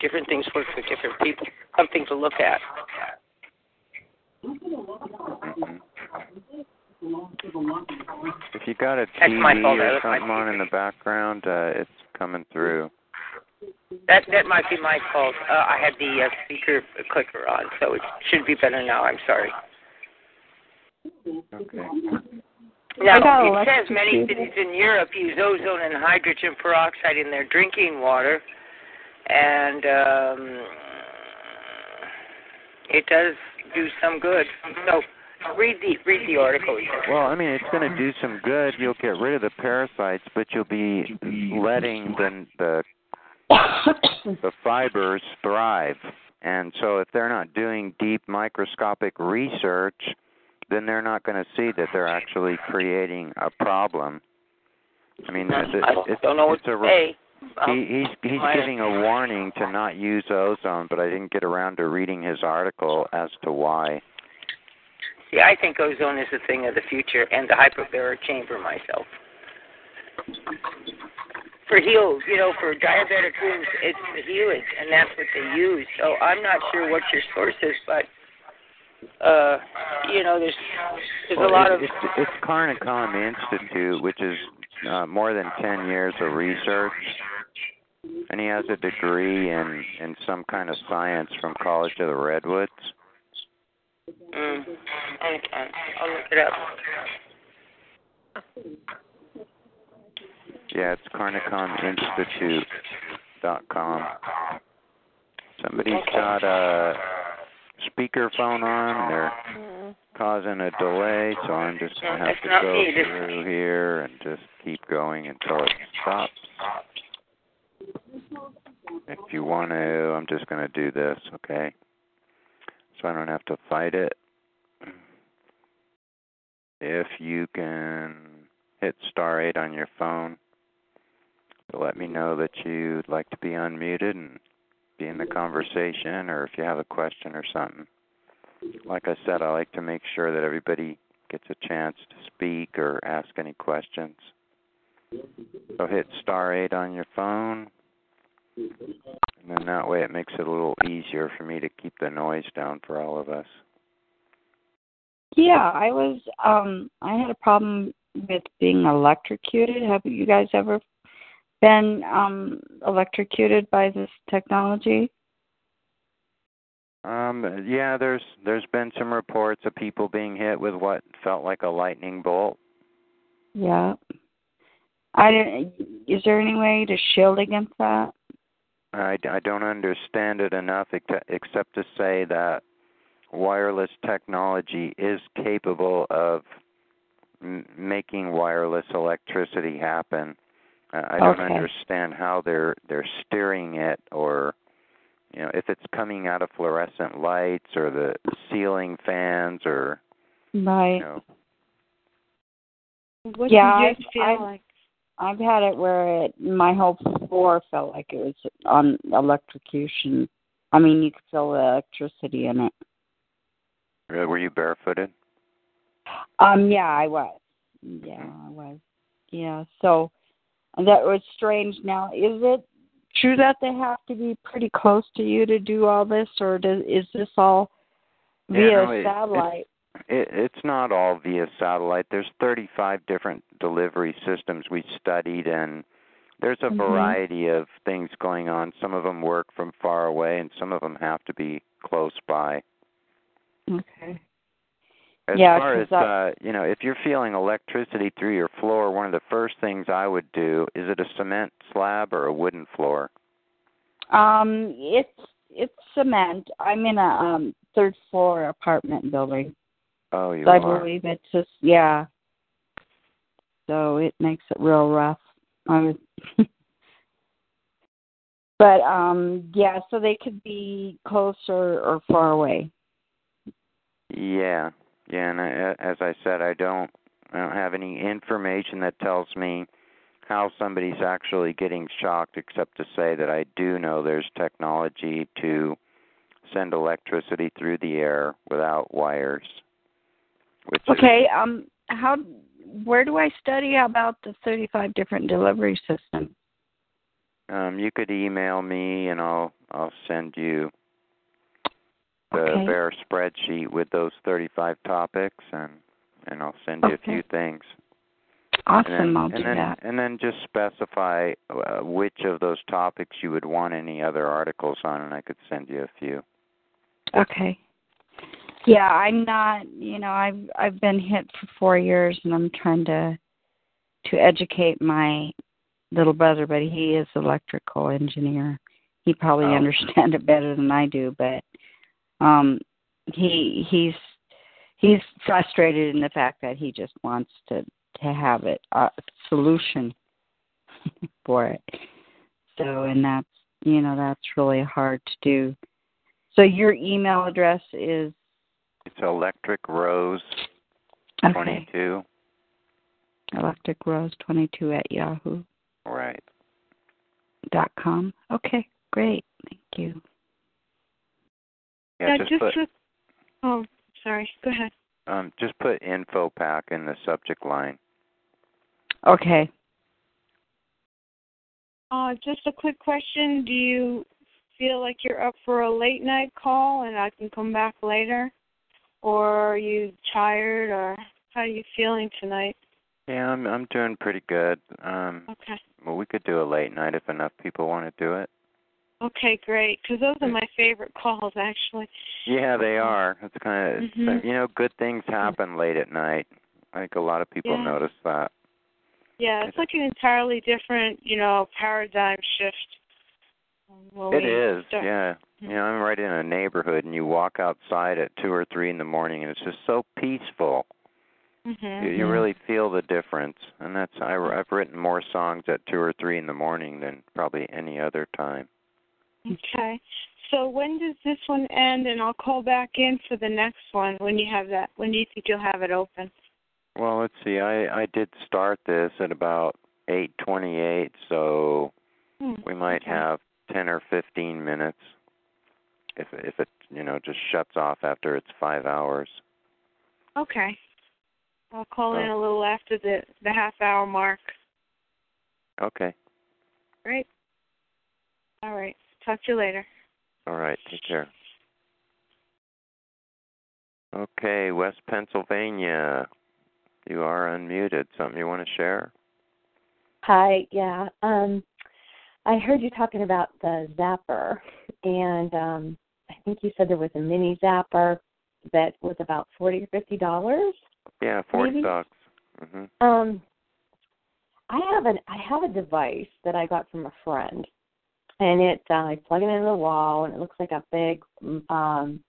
different things work for different people. Something to look at. mhm. if you got a TV or something on in the background, uh, it's coming through. That that might be my fault. Uh, I had the uh, speaker clicker on, so it should be better now. I'm sorry. Okay. Now, it says many cities in Europe use ozone and hydrogen peroxide in their drinking water, and um, it does do some good. So, read the read the article. Well, I mean, it's going to do some good. You'll get rid of the parasites, but you'll be letting the the <coughs> the fibers thrive. And so, if they're not doing deep microscopic research, then they're not going to see that they're actually creating a problem. I mean, it's, don't, it's, don't know what it's a to re- say. Um, he, he's he's giving a warning to not use ozone, but I didn't get around to reading his article as to why. See, I think ozone is a thing of the future, and the hyperbaric chamber myself. For heals, you know, for diabetic wounds, it's the healing, and that's what they use. So I'm not sure what your source is, but uh, you know, there's there's Well, a lot of it's it's Carnicom Institute, which is uh, more than ten years of research, and he has a degree in in some kind of science from College of the Redwoods. Mm, okay, I'll look it up. Yeah, it's carnicominstitute.com. Somebody's got a speakerphone on. They're mm-hmm. causing a delay, so I'm just gonna have It's to go me, through here and just keep going until it stops. If you want to, I'm just gonna do this, okay? So I don't have to fight it. If you can hit star eight on your phone to let me know that you'd like to be unmuted and be in the conversation or if you have a question or something. Like I said, I like to make sure that everybody gets a chance to speak or ask any questions. So hit star 8 on your phone. And then that way it makes it a little easier for me to keep the noise down for all of us. Yeah, I was um I had a problem with being electrocuted. Have you guys ever been um electrocuted by this technology? Um, yeah, there's there's been some reports of people being hit with what felt like a lightning bolt. Yeah. I didn't, is there any way to shield against that? I, I don't understand it enough ex- except to say that wireless technology is capable of m- making wireless electricity happen. I don't Okay. understand how they're they're steering it or you know if it's coming out of fluorescent lights or the ceiling fans or Right. you know What Yeah, did you feel I- like? I've had it where it my whole floor felt like it was on electrocution. I mean, you could feel the electricity in it. uh, were you barefooted? Um, yeah, I was. Yeah, I was. Yeah, so that was strange. Now, is it true that they have to be pretty close to you to do all this, or does, is this all Yeah, via no, it- satellite? It, it's not all via satellite. There's 35 different delivery systems we studied, and there's a Mhm. variety of things going on. Some of them work from far away, and some of them have to be close by. Okay. As Yeah, far as uh, you know, if you're feeling electricity through your floor, one of the first things I would do is it a cement slab or a wooden floor? Um, it's it's cement. I'm in a um third floor apartment building. Oh, you So I believe it's just yeah. So it makes it real rough. I was <laughs> But um yeah, so they could be close or, or far away. Yeah, yeah, and I, as I said, I don't, I don't have any information that tells me how somebody's actually getting shocked, except to say that I do know there's technology to send electricity through the air without wires. Which is, Okay, um how where do I study about the 35 different delivery systems? um, you could email me, and I'll I'll send you the Okay. bare spreadsheet with those 35 topics, and and I'll send you Okay. a few things. Awesome, and then, I'll and do then, that. And then just specify uh, which of those topics you would want any other articles on, and I could send you a few. Okay. Yeah, I'm not. You know, I've I've been hit for four years, and I'm trying to to educate my little brother, but he is electrical engineer. He probably Oh. understand it better than I do, but um, he he's he's frustrated in the fact that he just wants to to have it a solution <laughs> for it. So, and that's you know that's really hard to do. So your email address is It's Electric Rose okay. 22. Electric Rose twenty two at yahoo Right. dot com. Okay, great. Thank you. Yeah, Now, just, just put to, oh, sorry. Go ahead. um just put info pack in the subject line. Okay. Uh, just a quick question. Do you feel like you're up for a late night call and I can come back later? Or are you tired or how are you feeling tonight? Yeah, I'm I'm doing pretty good. Um Okay. well we could do a late night if enough people want to do it. Okay, great. Because those are my favorite calls, actually. Yeah, they are. It's kind of Mhm. you know good things happen late at night. I think a lot of people Yeah. notice that. Yeah, it's like an entirely different, you know, paradigm shift. It is, start- yeah. You know, I'm right in a neighborhood, and you walk outside at two or three in the morning, and it's just so peaceful. Mhm. You, you really feel the difference, and that's I, I've written more songs at two or three in the morning than probably any other time. Okay. So when does this one end? And I'll call back in for the next one when you have that. When do you think you'll have it open? Well, let's see. I I did start this at about eight twenty-eight, so Hmm, we might okay. have ten or fifteen minutes. If if it you know just shuts off after it's five hours. Okay. I'll call in Oh. a little after the the half hour mark. Okay. Great. All right. Talk to you later. All right. Take care. Okay, West Pennsylvania. You are unmuted. Something you want to share? Hi, yeah. Um I heard you talking about the zapper and um I think you said there was a mini zapper that was about 40 or 50 dollars. Yeah, 40 Maybe. bucks. Mhm. Um I have an I have a device that I got from a friend and it uh, I plug it into the wall and it looks like a big um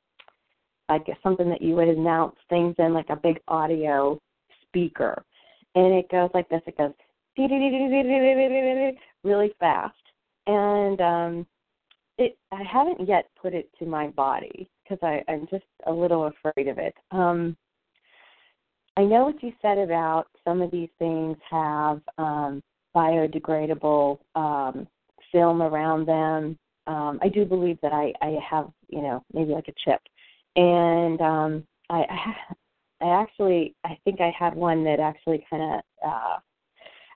like something that you would announce things in like a big audio speaker and it goes like this it goes really fast and um it i haven't yet put it to my body because i'm just a little afraid of it um i know what you said about some of these things have um biodegradable um film around them um i do believe that i i have you know maybe like a chip and um i i, actually i think i had one that actually kind of uh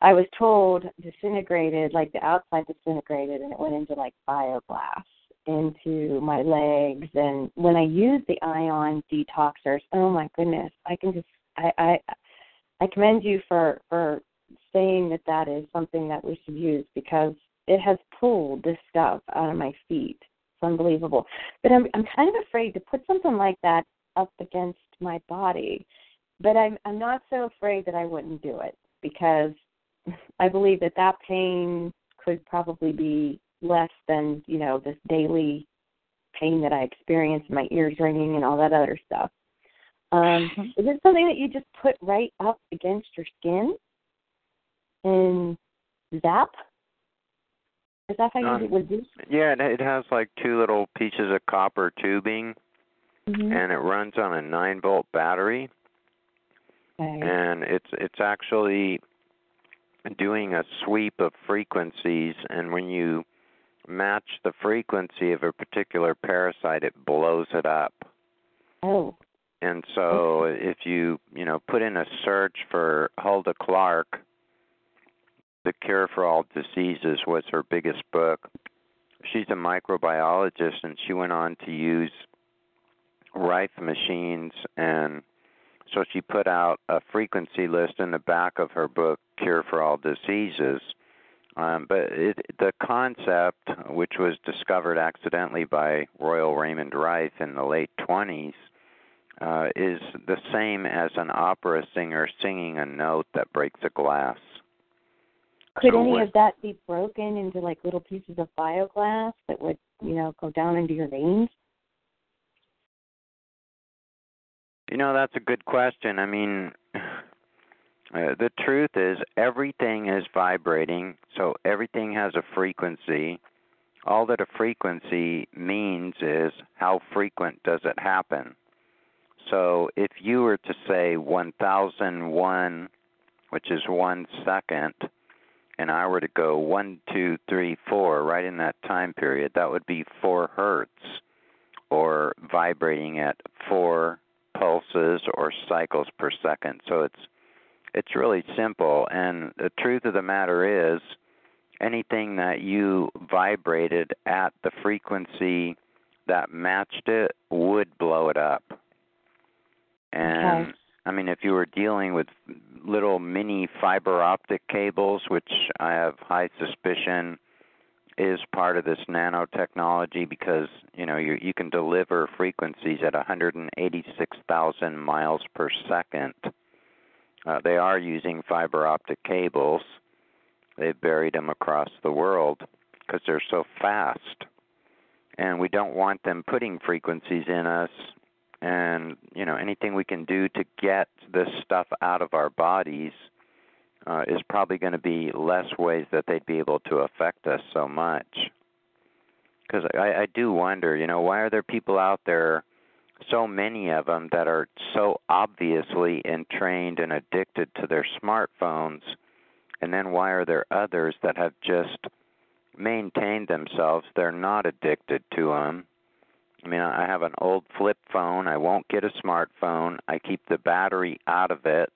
I was told disintegrated, like the outside disintegrated, and it went into like bioglass into my legs. And when I use the ion detoxers, oh my goodness, I can just I I I commend you for for saying that that is something that we should use because it has pulled this stuff out of my feet. It's unbelievable. But I'm I'm kind of afraid to put something like that up against my body. But I'm I'm not so afraid that I wouldn't do it because <laughs> I believe that that pain could probably be less than you know this daily pain that I experience, my ears ringing, and all that other stuff. Um, <laughs> is it something that you just put right up against your skin and zap? Is that how you Um, would do? Yeah, it, it has like two little pieces of copper tubing, Mhm. and it runs on a nine volt battery, Okay. and it's it's actually doing a sweep of frequencies, and when you match the frequency of a particular parasite, it blows it up. Oh. And so if you, you know, put in a search for Hulda Clark, The Cure for All Diseases was her biggest book. She's a microbiologist and she went on to use Rife machines and so she put out a frequency list in the back of her book Cure for All Diseases. Um, but it, the concept, which was discovered accidentally by Royal Raymond Rife in the late 20s, uh, is the same as an opera singer singing a note that breaks a glass. Could So any what- of that be broken into like little pieces of bioglass that would, you know, go down into your veins? You know, that's a good question. I mean, <sighs> uh, the truth is, everything is vibrating, so everything has a frequency. All that a frequency means is how frequent does it happen. So if you were to say 1001, which is one second, and I were to go one, two, three, four, right in that time period, that would be four hertz, or vibrating at four pulses or cycles per second. So it's it's really simple and the truth of the matter is anything that you vibrated at the frequency that matched it would blow it up. And Okay. I mean if you were dealing with little mini fiber optic cables which I have high suspicion is part of this nanotechnology because you know you you can deliver frequencies at 186,000 miles per second. Uh, they are using fiber optic cables. They've buried them across the world because they're so fast, and we don't want them putting frequencies in us. And you know anything we can do to get this stuff out of our bodies uh, is probably going to be less ways that they'd be able to affect us so much. Because I, I do wonder, you know, why are there people out there, so many of them, that are so obviously entrained and addicted to their smartphones, and then why are there others that have just maintained themselves? They're not addicted to them. I mean, I have an old flip phone. I won't get a smartphone. I keep the battery out of it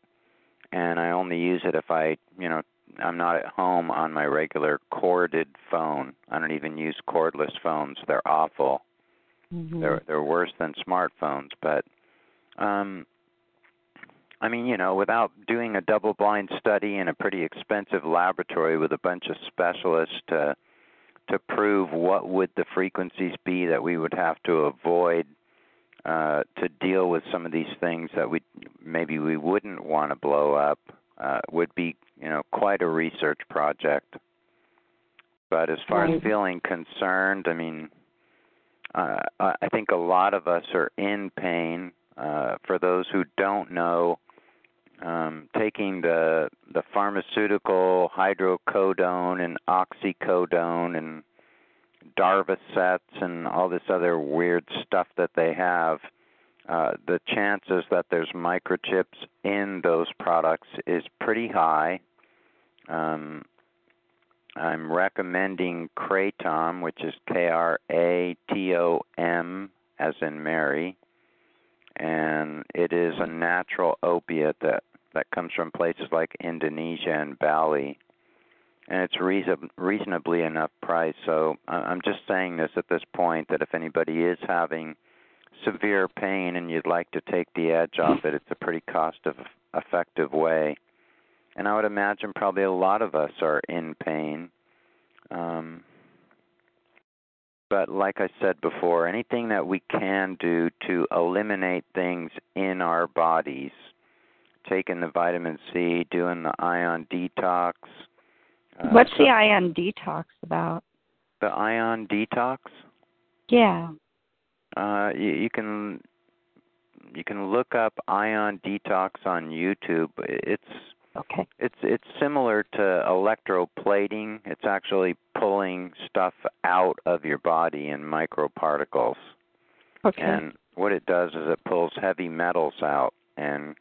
and I only use it if I, you know, I'm not at home on my regular corded phone. I don't even use cordless phones. They're awful. Mm-hmm. They're they're worse than smartphones, but Um, I mean, you know, without doing a double blind study in a pretty expensive laboratory with a bunch of specialists to to prove what would the frequencies be that we would have to avoid uh, to deal with some of these things that we maybe we wouldn't want to blow up uh, would be you know quite a research project. But as far Right. as feeling concerned, I mean, uh, I I think a lot of us are in pain. Uh, for those who don't know, um, taking the the pharmaceutical hydrocodone and oxycodone and Darvocets and all this other weird stuff that they have, uh, the chances that there's microchips in those products is pretty high. Um, I'm recommending Kratom, which is K R A T O M, as in Mary, and it is a natural opiate that that comes from places like Indonesia and Bali, and it's reason, reasonably enough price. So I'm just saying this at this point that if anybody is having severe pain and you'd like to take the edge off it, it's a pretty cost effective way. And I would imagine probably a lot of us are in pain. Um, but like I said before, anything that we can do to eliminate things in our bodies, taking the vitamin C, doing the ion detox. Uh, What's so the ion detox about? the ion detox? Yeah. Uh, you, you can you can look up ion detox on YouTube. It's Okay. it's it's similar to electroplating. It's actually pulling stuff out of your body in microparticles. Okay. And what it does is it pulls heavy metals out, and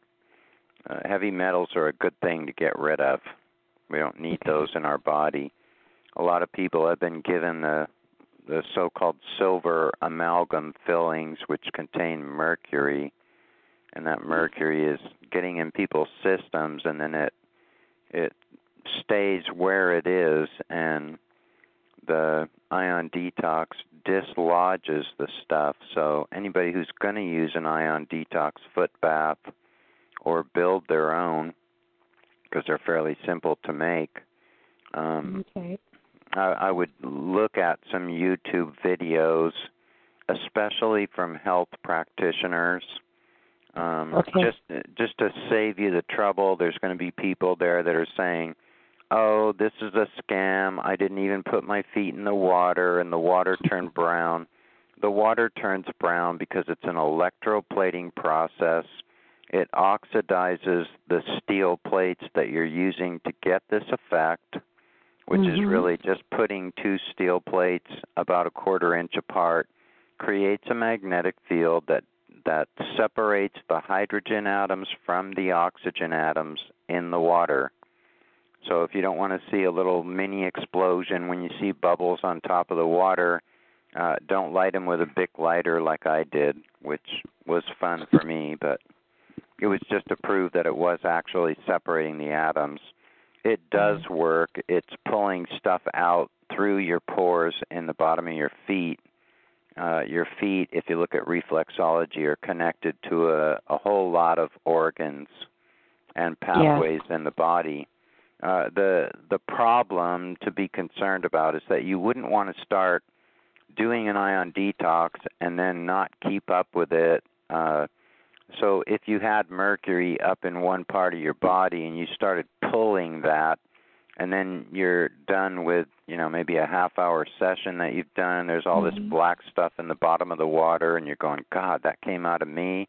uh, heavy metals are a good thing to get rid of. We don't need those in our body. A lot of people have been given the the so-called silver amalgam fillings, which contain mercury, and that mercury is getting in people's systems, and then it it stays where it is, and the ion detox dislodges the stuff. So anybody who's going to use an ion detox foot bath or build their own, because they're fairly simple to make, um, Okay. I, I would look at some YouTube videos, especially from health practitioners. Um, Okay. Just just to save you the trouble, there's going to be people there that are saying, "Oh, this is a scam. I didn't even put my feet in the water, and the water turned brown." The water turns brown because it's an electroplating process. It oxidizes the steel plates that you're using to get this effect which is Mhm. really just putting two steel plates about a quarter inch apart creates a magnetic field that that separates the hydrogen atoms from the oxygen atoms in the water. So if you don't want to see a little mini explosion when you see bubbles on top of the water, uh, don't light them with a Bic lighter like I did, which was fun for me, but it was just to prove that it was actually separating the atoms. It does work. It's pulling stuff out through your pores in the bottom of your feet. Uh, your feet, if you look at reflexology, are connected to a, a whole lot of organs and pathways in the body. Uh, the the problem to be concerned about is that you wouldn't want to start doing an ion detox and then not keep up with it. Uh, so if you had mercury up in one part of your body and you started pulling that and then you're done with, you know, maybe a half hour session that you've done, there's all this Mhm. black stuff in the bottom of the water and you're going, God, that came out of me.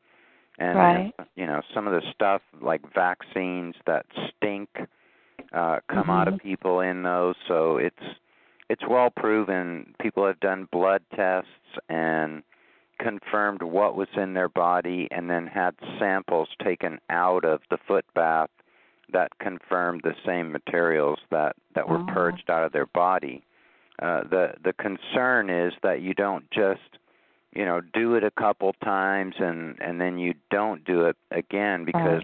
And Right. you know, some of the stuff like vaccines that stink uh come out of Mhm. people in those, so it's it's well proven. People have done blood tests and confirmed what was in their body and then had samples taken out of the foot bath that confirmed the same materials that that were Oh. purged out of their body. Uh the the concern is that you don't just you know do it a couple times and and then you don't do it again because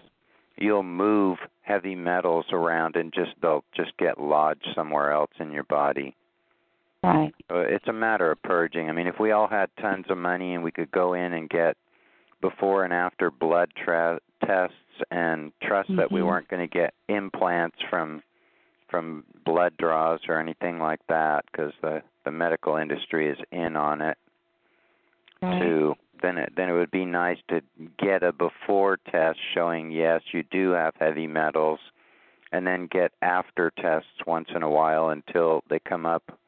you'll move heavy metals around and just they'll just get lodged somewhere else in your body Right. uh, it's a matter of purging. I mean, if we all had tons of money and we could go in and get before and after blood tra- tests and trust that we Mhm. weren't going to get implants from from blood draws or anything like that because the the medical industry is in on it Right. too. Then it then it would be nice to get a before test showing yes you do have heavy metals, and then get after tests once in a while until they come up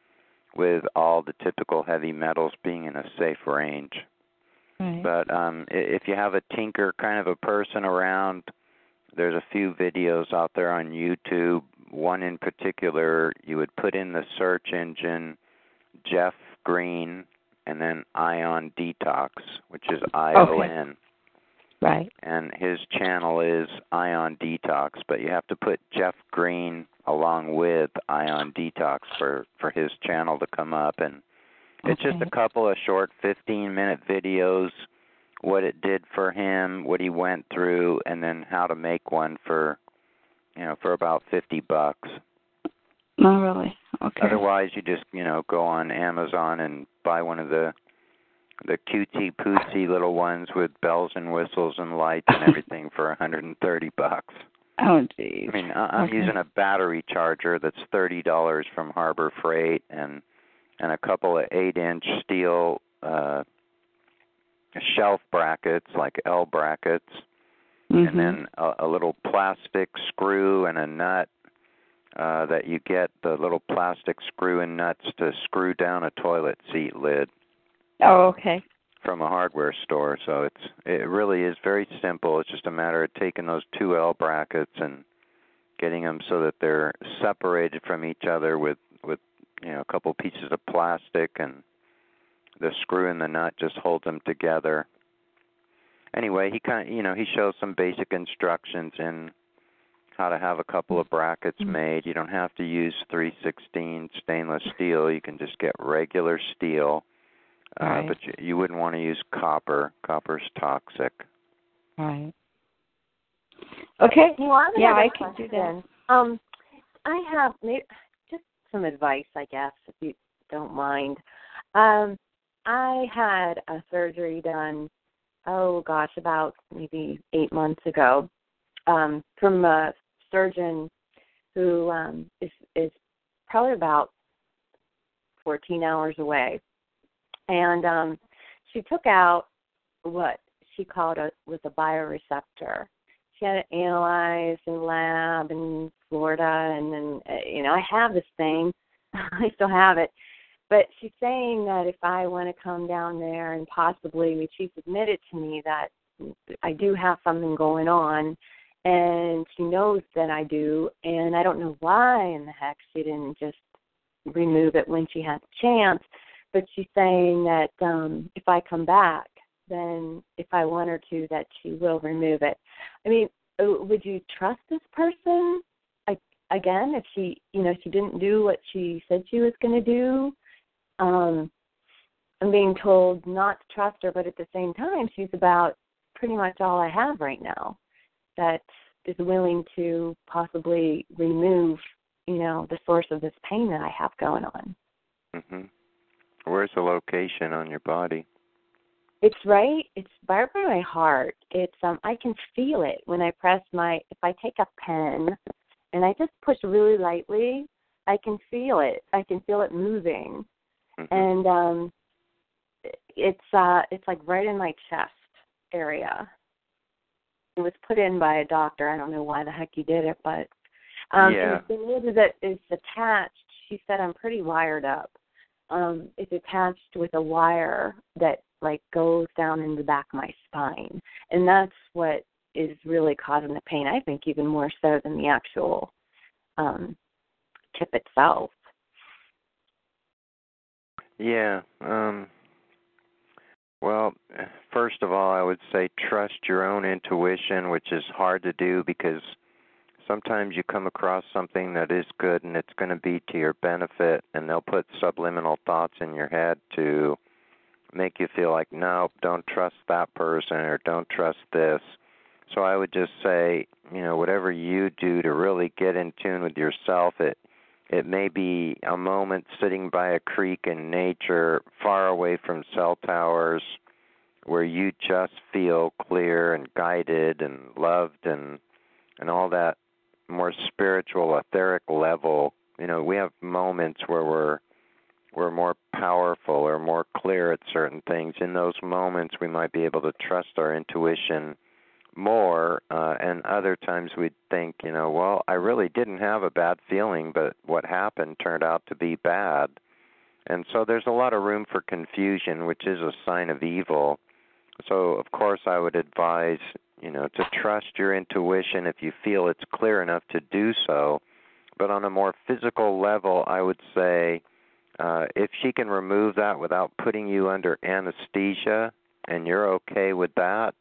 with all the typical heavy metals being in a safe range. Right. But um i- if you have a tinker kind of a person around, there's a few videos out there on YouTube. One in particular, you would put in the search engine Jeff Green and then Ion Detox, which is I O N. Right. And his channel is Ion Detox, but you have to put Jeff Green along with Ion Detox for for his channel to come up and it's just a couple of short 15 minute videos what it did for him, what he went through and then how to make one for you know for about 50 bucks. Not really? Okay. Otherwise, you just you know go on Amazon and buy one of the the cutesy pootsy little ones with bells and whistles and lights and <laughs> everything for 130 bucks. Oh, geez. I mean, I- I'm Okay. using a battery charger that's thirty dollars from Harbor Freight and and a couple of eight inch steel uh shelf brackets like L brackets Mhm. and then a, a little plastic screw and a nut uh that you get the little plastic screw and nuts to screw down a toilet seat lid Oh, okay. from a hardware store so it's it really is very simple. It's just a matter of taking those two L brackets and getting them so that they're separated from each other with with you know a couple pieces of plastic and the screw and the nut just holds them together. Anyway he kind of, you know he shows some basic instructions in how to have a couple of brackets Mm-hmm. made. You don't have to use 316 stainless steel. You can just get regular steel uh, but you, you wouldn't want to use copper copper's toxic Right. Okay. Well, I Yeah, another I can do that. Um, I have maybe, just some advice, I guess, if you don't mind. Um, I had a surgery done, oh gosh, about maybe eight months ago, um, from a surgeon who um, is is probably about 14 hours away, and um, she took out what she called a was a bioreceptor. She had it analyzed in lab in Florida, and then uh, you know I have this thing, <laughs> I still have it, but she's saying that if I want to come down there and possibly, she's admitted to me that I do have something going on, and she knows that I do, and I don't know why in the heck she didn't just remove it when she had the chance, but she's saying that um if I come back then if I want her to, that she will remove it. I mean, uh, would you trust this person? I, again, if she, you know, she didn't do what she said she was going to do, um, I'm being told not to trust her, but at the same time, she's about pretty much all I have right now that is willing to possibly remove, you know, the source of this pain that I have going on. mhm where's the location on your body It's right. It's right by my heart. It's um. I can feel it when I press my. If I take a pen, and I just push really lightly, I can feel it. I can feel it moving, Mhm. and um, it's uh. It's like right in my chest area. It was put in by a doctor. I don't know why the heck he did it, but um, Yeah. and the thing is, is that it's attached. She said I'm pretty wired up. Um, it's attached with a wire that like goes down in the back of my spine, and that's what is really causing the pain. I think even more so than the actual um, tip itself. Yeah. Um well, first of all, I would say trust your own intuition, which is hard to do because sometimes you come across something that is good and it's going to be to your benefit and they'll put subliminal thoughts in your head to make you feel like nope, don't trust that person or don't trust this. So I would just say, you know, whatever you do to really get in tune with yourself, it it may be a moment sitting by a creek in nature, far away from cell towers, where you just feel clear and guided and loved and and all that more spiritual etheric level. You know we have moments where we're we're more powerful or more clear at certain things. In those moments we might be able to trust our intuition more uh and other times we'd think you know well i really didn't have a bad feeling but what happened turned out to be bad. And so there's a lot of room for confusion which is a sign of evil. So of course i would advise you know to trust your intuition if you feel it's clear enough to do so but on a more physical level i would say uh if she can remove that without putting you under anesthesia and you're okay with that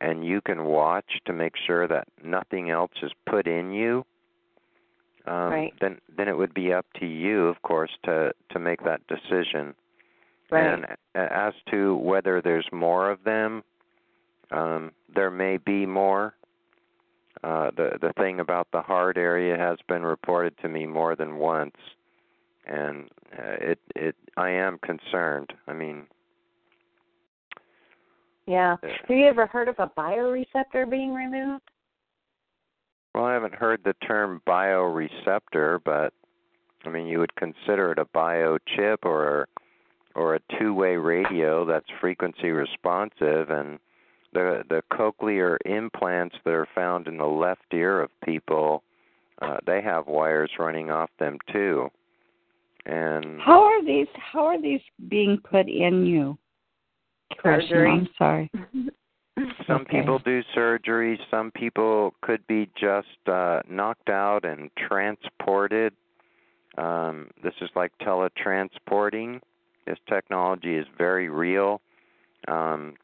and you can watch to make sure that nothing else is put in you um Right. then then it would be up to you of course to to make that decision Right. and as to whether there's more of them um there may be more uh the the thing about the heart area has been reported to me more than once and uh, it it I am concerned i mean Yeah. Have you ever heard of a bioreceptor being removed? Well, I haven't heard the term bioreceptor, but I mean, you would consider it a biochip or or a two-way radio that's frequency responsive, and the the cochlear implants that are found in the left ear of people, uh, they have wires running off them too. And How are these how are these being put in you? Surgery. I'm sorry. <laughs> some Okay. people do surgery, some people could be just uh knocked out and transported. Um this is like teletransporting. This technology is very real. Um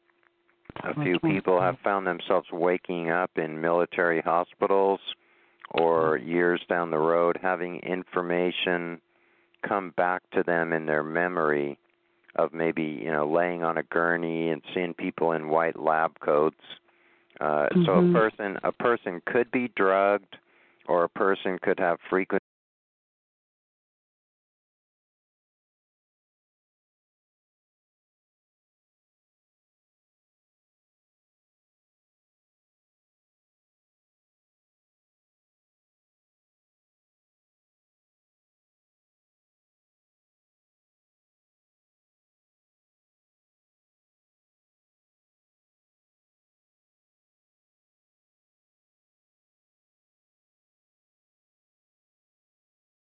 a few people have found themselves waking up in military hospitals or years down the road having information come back to them in their memory of maybe you know laying on a gurney and seeing people in white lab coats. Uh so a Mhm. person a person could be drugged or a person could have frequency